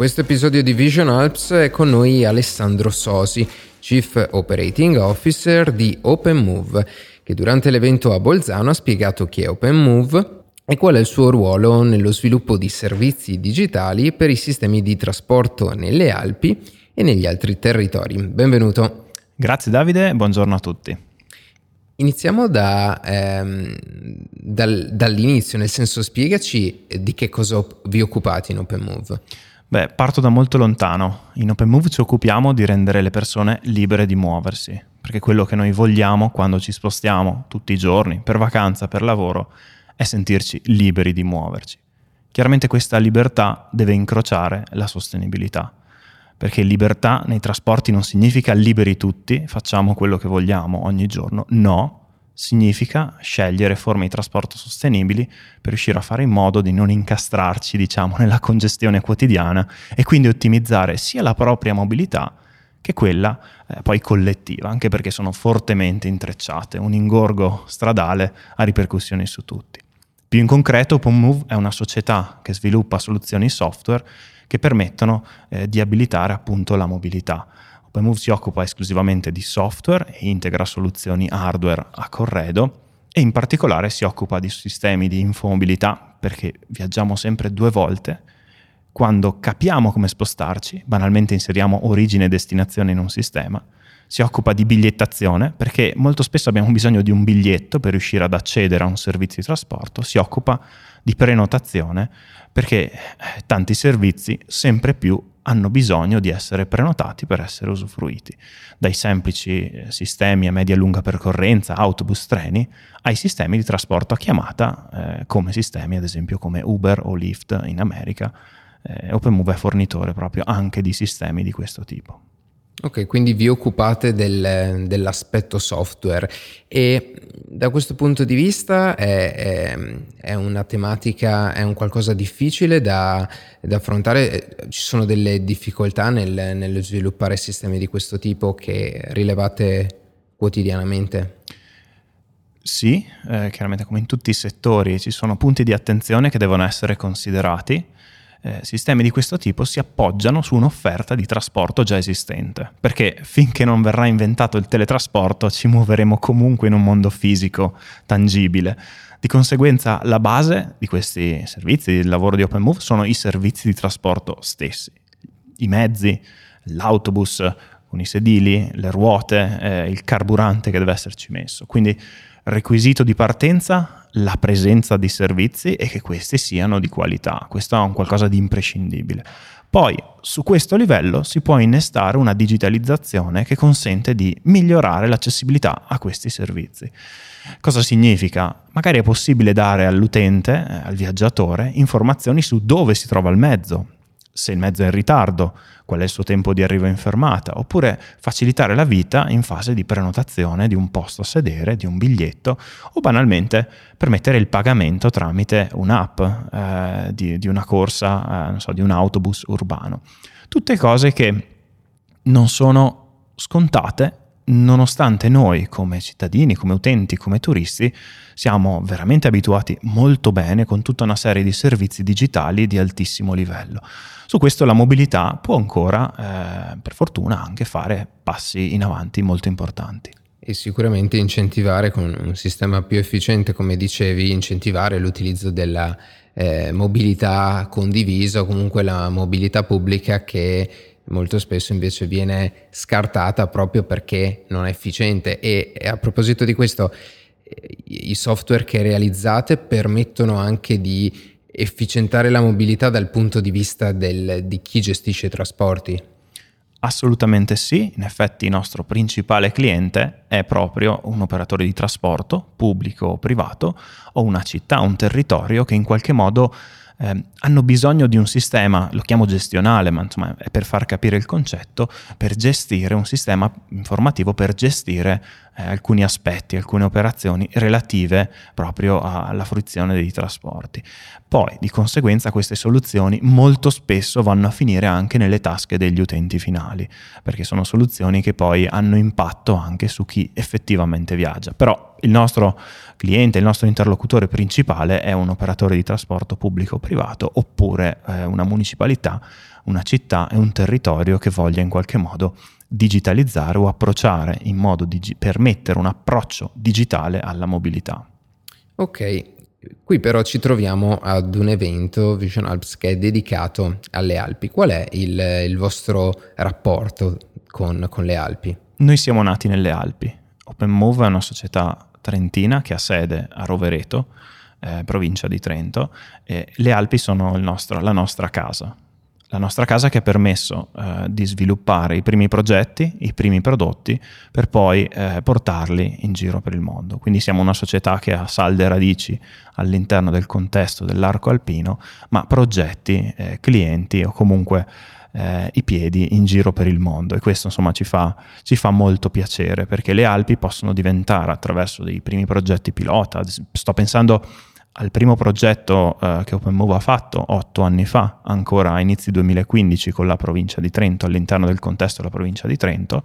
questo episodio di Vision Alps è con noi Alessandro Sosi, Chief Operating Officer di OpenMove, che durante l'evento a Bolzano ha spiegato chi è OpenMove e qual è il suo ruolo nello sviluppo di servizi digitali per i sistemi di trasporto nelle Alpi e negli altri territori. Benvenuto. Grazie Davide, buongiorno a tutti. Iniziamo da, ehm, dal, dall'inizio, nel senso spiegaci di che cosa vi occupate in OpenMove. Beh, parto da molto lontano. In OpenMove ci occupiamo di rendere le persone libere di muoversi, perché quello che noi vogliamo quando ci spostiamo tutti i giorni, per vacanza, per lavoro, è sentirci liberi di muoverci. Chiaramente questa libertà deve incrociare la sostenibilità, perché libertà nei trasporti non significa liberi tutti, facciamo quello che vogliamo ogni giorno, no, significa scegliere forme di trasporto sostenibili per riuscire a fare in modo di non incastrarci, diciamo, nella congestione quotidiana e quindi ottimizzare sia la propria mobilità che quella eh, poi collettiva, anche perché sono fortemente intrecciate. Un ingorgo stradale ha ripercussioni su tutti. Più in concreto, OpenMove è una società che sviluppa soluzioni software che permettono eh, di abilitare appunto la mobilità. OpenMove si occupa esclusivamente di software e integra soluzioni hardware a corredo e in particolare si occupa di sistemi di infomobilità perché viaggiamo sempre due volte. Quando capiamo come spostarci, banalmente inseriamo origine e destinazione in un sistema, si occupa di bigliettazione perché molto spesso abbiamo bisogno di un biglietto per riuscire ad accedere a un servizio di trasporto, si occupa di prenotazione perché eh, tanti servizi sempre più hanno bisogno di essere prenotati per essere usufruiti, dai semplici eh, sistemi a media e lunga percorrenza, autobus, treni, ai sistemi di trasporto a chiamata eh, come sistemi ad esempio come Uber o Lyft in America. Eh, OpenMove è fornitore proprio anche di sistemi di questo tipo. Ok, quindi vi occupate del, dell'aspetto software e da questo punto di vista è, è, è una tematica, è un qualcosa difficile da, da affrontare? Ci sono delle difficoltà nel, nello sviluppare sistemi di questo tipo che rilevate quotidianamente? Sì, eh, chiaramente come in tutti i settori ci sono punti di attenzione che devono essere considerati eh, sistemi di questo tipo si appoggiano su un'offerta di trasporto già esistente, perché finché non verrà inventato il teletrasporto ci muoveremo comunque in un mondo fisico tangibile. Di conseguenza la base di questi servizi, il lavoro di OpenMove, sono i servizi di trasporto stessi, i mezzi, l'autobus con i sedili, le ruote, eh, il carburante che deve esserci messo. Quindi requisito di partenza la presenza di servizi e che questi siano di qualità. Questo è un qualcosa di imprescindibile. Poi su questo livello si può innestare una digitalizzazione che consente di migliorare l'accessibilità a questi servizi. Cosa significa? Magari è possibile dare all'utente, eh, al viaggiatore, informazioni su dove si trova il mezzo, se il mezzo è in ritardo, qual è il suo tempo di arrivo in fermata, oppure facilitare la vita in fase di prenotazione di un posto a sedere, di un biglietto, o banalmente permettere il pagamento tramite un'app eh, di, di, una corsa, eh, so, di un autobus urbano. Tutte cose che non sono scontate nonostante noi come cittadini, come utenti, come turisti, siamo veramente abituati molto bene con tutta una serie di servizi digitali di altissimo livello. Su questo la mobilità può ancora, eh, per fortuna, anche fare passi in avanti molto importanti. E sicuramente incentivare con un sistema più efficiente, come dicevi, incentivare l'utilizzo della eh, mobilità condivisa o comunque la mobilità pubblica che molto spesso invece viene scartata proprio perché non è efficiente e, a proposito di questo i software che realizzate permettono anche di efficientare la mobilità dal punto di vista del, di chi gestisce i trasporti? Assolutamente sì, in effetti il nostro principale cliente è proprio un operatore di trasporto, pubblico o privato, o una città, un territorio che in qualche modo eh, hanno bisogno di un sistema, lo chiamo gestionale, ma insomma è per far capire il concetto, per gestire un sistema informativo, per gestire eh, alcuni aspetti, alcune operazioni relative proprio alla fruizione dei trasporti. Poi, di conseguenza, queste soluzioni molto spesso vanno a finire anche nelle tasche degli utenti finali, perché sono soluzioni che poi hanno impatto anche su chi effettivamente viaggia. Però il nostro cliente, il nostro interlocutore principale è un operatore di trasporto pubblico o privato oppure eh, una municipalità, una città e un territorio che voglia in qualche modo digitalizzare o approcciare in modo di permettere un approccio digitale alla mobilità. Ok, qui però ci troviamo ad un evento Vision Alps che è dedicato alle Alpi. Qual è il, il vostro rapporto con, con le Alpi? Noi siamo nati nelle Alpi. OpenMove è una società trentina che ha sede a Rovereto, eh, provincia di Trento, e le Alpi sono nostro, la nostra casa. La nostra casa che ha permesso eh, di sviluppare i primi progetti, i primi prodotti, per poi eh, portarli in giro per il mondo. Quindi siamo una società che ha salde radici all'interno del contesto dell'arco alpino, ma progetti, eh, clienti o comunque eh, i piedi in giro per il mondo. E questo insomma ci fa, ci fa, molto piacere perché le Alpi possono diventare attraverso dei primi progetti pilota, sto pensando al primo progetto eh, che OpenMove ha fatto otto anni fa, ancora a inizi 2015 con la provincia di Trento, all'interno del contesto della provincia di Trento,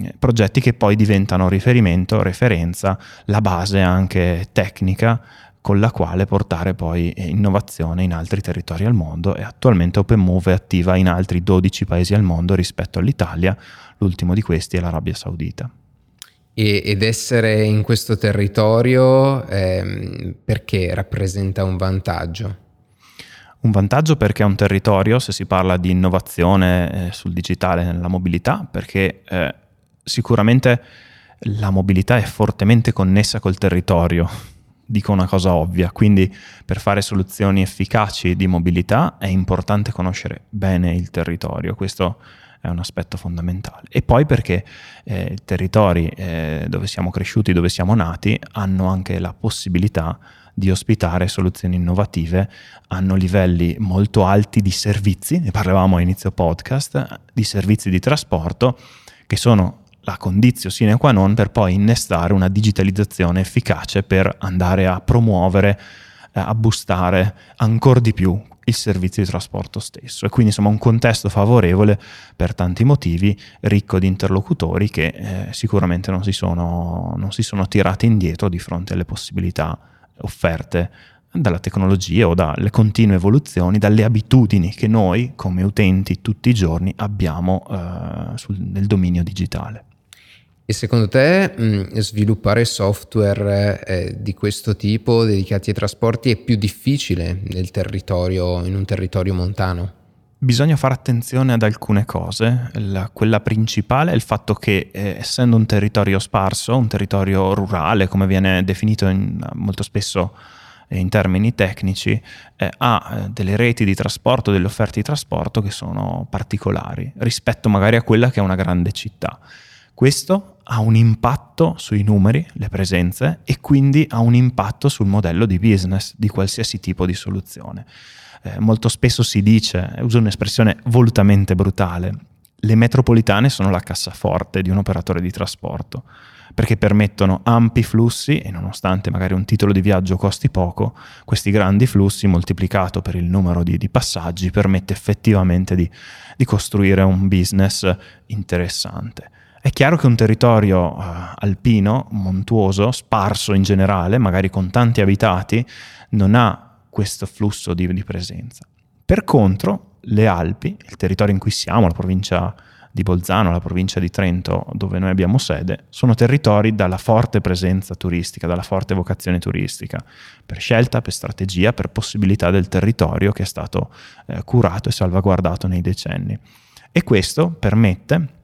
eh, progetti che poi diventano riferimento, referenza, la base anche tecnica con la quale portare poi eh, innovazione in altri territori al mondo e attualmente OpenMove è attiva in altri 12 paesi al mondo rispetto all'Italia, l'ultimo di questi è l'Arabia Saudita. E, ed essere in questo territorio eh, perché rappresenta un vantaggio? Un vantaggio perché è un territorio, se si parla di innovazione eh, sul digitale nella mobilità, perché eh, sicuramente la mobilità è fortemente connessa col territorio dico una cosa ovvia, quindi per fare soluzioni efficaci di mobilità è importante conoscere bene il territorio, questo è un aspetto fondamentale. E poi perché eh, i territori eh, dove siamo cresciuti, dove siamo nati, hanno anche la possibilità di ospitare soluzioni innovative, hanno livelli molto alti di servizi, ne parlavamo a inizio podcast, di servizi di trasporto che sono la condizio sine qua non per poi innestare una digitalizzazione efficace per andare a promuovere, eh, a boostare ancora di più il servizio di trasporto stesso e quindi insomma un contesto favorevole per tanti motivi, ricco di interlocutori che eh, sicuramente non si, sono, non si sono tirati indietro di fronte alle possibilità offerte dalla tecnologia o dalle continue evoluzioni, dalle abitudini che noi come utenti tutti i giorni abbiamo eh, sul, nel dominio digitale. E secondo te mh, sviluppare software eh, di questo tipo dedicati ai trasporti è più difficile nel territorio, in un territorio montano? Bisogna fare attenzione ad alcune cose. La, quella principale è il fatto che, eh, essendo un territorio sparso, un territorio rurale, come viene definito in, molto spesso eh, in termini tecnici, eh, ha eh, delle reti di trasporto, delle offerte di trasporto che sono particolari rispetto magari a quella che è una grande città. Questo ha un impatto sui numeri, le presenze, e quindi ha un impatto sul modello di business di qualsiasi tipo di soluzione. Eh, molto spesso si dice, uso un'espressione volutamente brutale, le metropolitane sono la cassaforte di un operatore di trasporto perché permettono ampi flussi e nonostante magari un titolo di viaggio costi poco, questi grandi flussi moltiplicato per il numero di, di passaggi permette effettivamente di, di costruire un business interessante. È chiaro che un territorio uh, alpino, montuoso, sparso in generale, magari con tanti abitati, non ha questo flusso di, di presenza. Per contro, le Alpi, il territorio in cui siamo, la provincia di Bolzano, la provincia di Trento, dove noi abbiamo sede, sono territori dalla forte presenza turistica, dalla forte vocazione turistica, per scelta, per strategia, per possibilità del territorio che è stato eh, curato e salvaguardato nei decenni. E questo permette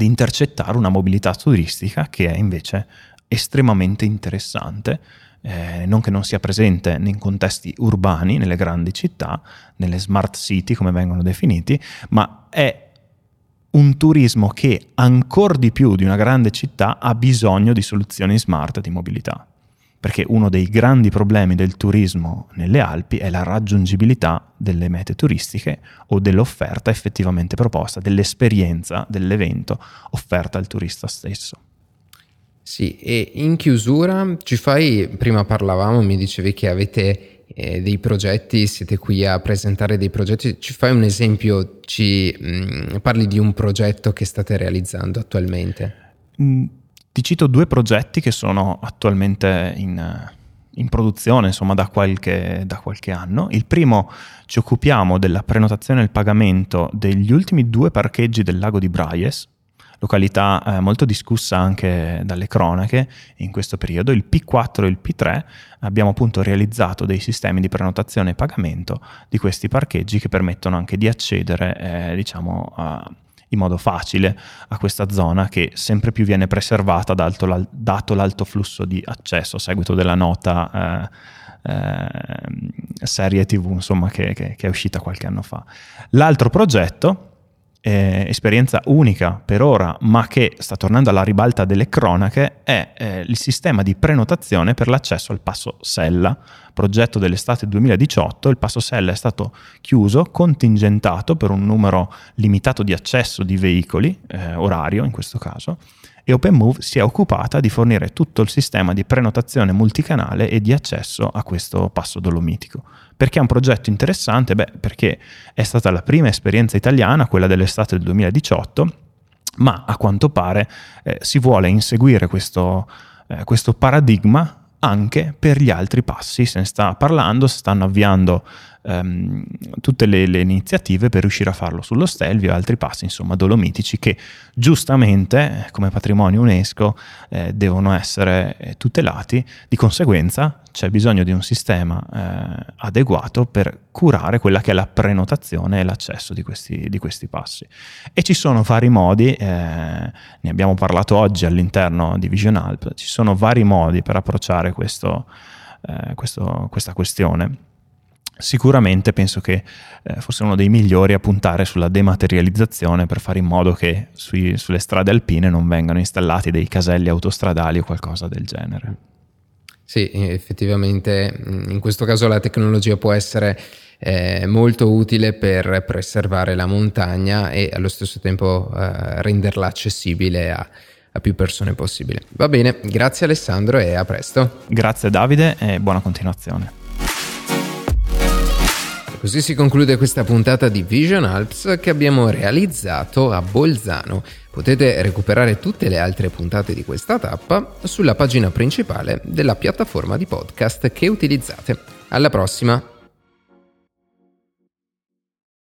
di intercettare una mobilità turistica che è invece estremamente interessante, eh, non che non sia presente nei contesti urbani, nelle grandi città, nelle smart city come vengono definiti, ma è un turismo che ancora di più di una grande città ha bisogno di soluzioni smart di mobilità perché uno dei grandi problemi del turismo nelle Alpi è la raggiungibilità delle mete turistiche o dell'offerta effettivamente proposta, dell'esperienza dell'evento offerta al turista stesso. Sì, e in chiusura ci fai, prima parlavamo, mi dicevi che avete eh, dei progetti, siete qui a presentare dei progetti, ci fai un esempio, ci mh, mm, parli di un progetto che state realizzando attualmente? Mm Ti cito due progetti che sono attualmente in, in produzione insomma, da, qualche, da qualche anno. Il primo ci occupiamo della prenotazione e il pagamento degli ultimi due parcheggi del lago di Braies, località eh, molto discussa anche dalle cronache in questo periodo, il P4 e il P3, abbiamo appunto realizzato dei sistemi di prenotazione e pagamento di questi parcheggi che permettono anche di accedere eh, diciamo, a, in modo facile a questa zona che sempre più viene preservata dato, l'alto flusso di accesso a seguito della nota eh, eh, serie tv insomma, che, che, che è uscita qualche anno fa. L'altro progetto eh, esperienza unica per ora, ma che sta tornando alla ribalta delle cronache, è eh, il sistema di prenotazione per l'accesso al Passo Sella, progetto dell'estate 2018. Il Passo Sella è stato chiuso, contingentato per un numero limitato di accesso di veicoli, eh, orario in questo caso, e OpenMove si è occupata di fornire tutto il sistema di prenotazione multicanale e di accesso a questo passo dolomitico. Perché è un progetto interessante? Beh, perché è stata la prima esperienza italiana, quella dell'estate del 2018, ma a quanto pare eh, si vuole inseguire questo, eh, questo paradigma anche per gli altri passi. Se ne sta parlando, si stanno avviando ehm, tutte le, le, iniziative per riuscire a farlo sullo Stelvio e altri passi, insomma, dolomitici che giustamente come patrimonio UNESCO eh, devono essere eh, tutelati. Di conseguenza c'è bisogno di un sistema eh, adeguato per curare quella che è la prenotazione e l'accesso di questi, di questi passi. E ci sono vari modi, eh, ne abbiamo parlato oggi all'interno di Vision Alp, ci sono vari modi per approcciare questo, eh, questo, questa questione Sicuramente penso che eh, fosse uno dei migliori a puntare sulla dematerializzazione per fare in modo che sui, sulle strade alpine non vengano installati dei caselli autostradali o qualcosa del genere. Sì, effettivamente in questo caso la tecnologia può essere eh, molto utile per preservare la montagna e allo stesso tempo eh, renderla accessibile a, a più persone possibile. Va bene, grazie Alessandro e a presto. Grazie Davide e buona continuazione. Così si conclude questa puntata di Vision Alps che abbiamo realizzato a Bolzano. Potete recuperare tutte le altre puntate di questa tappa sulla pagina principale della piattaforma di podcast che utilizzate. Alla prossima!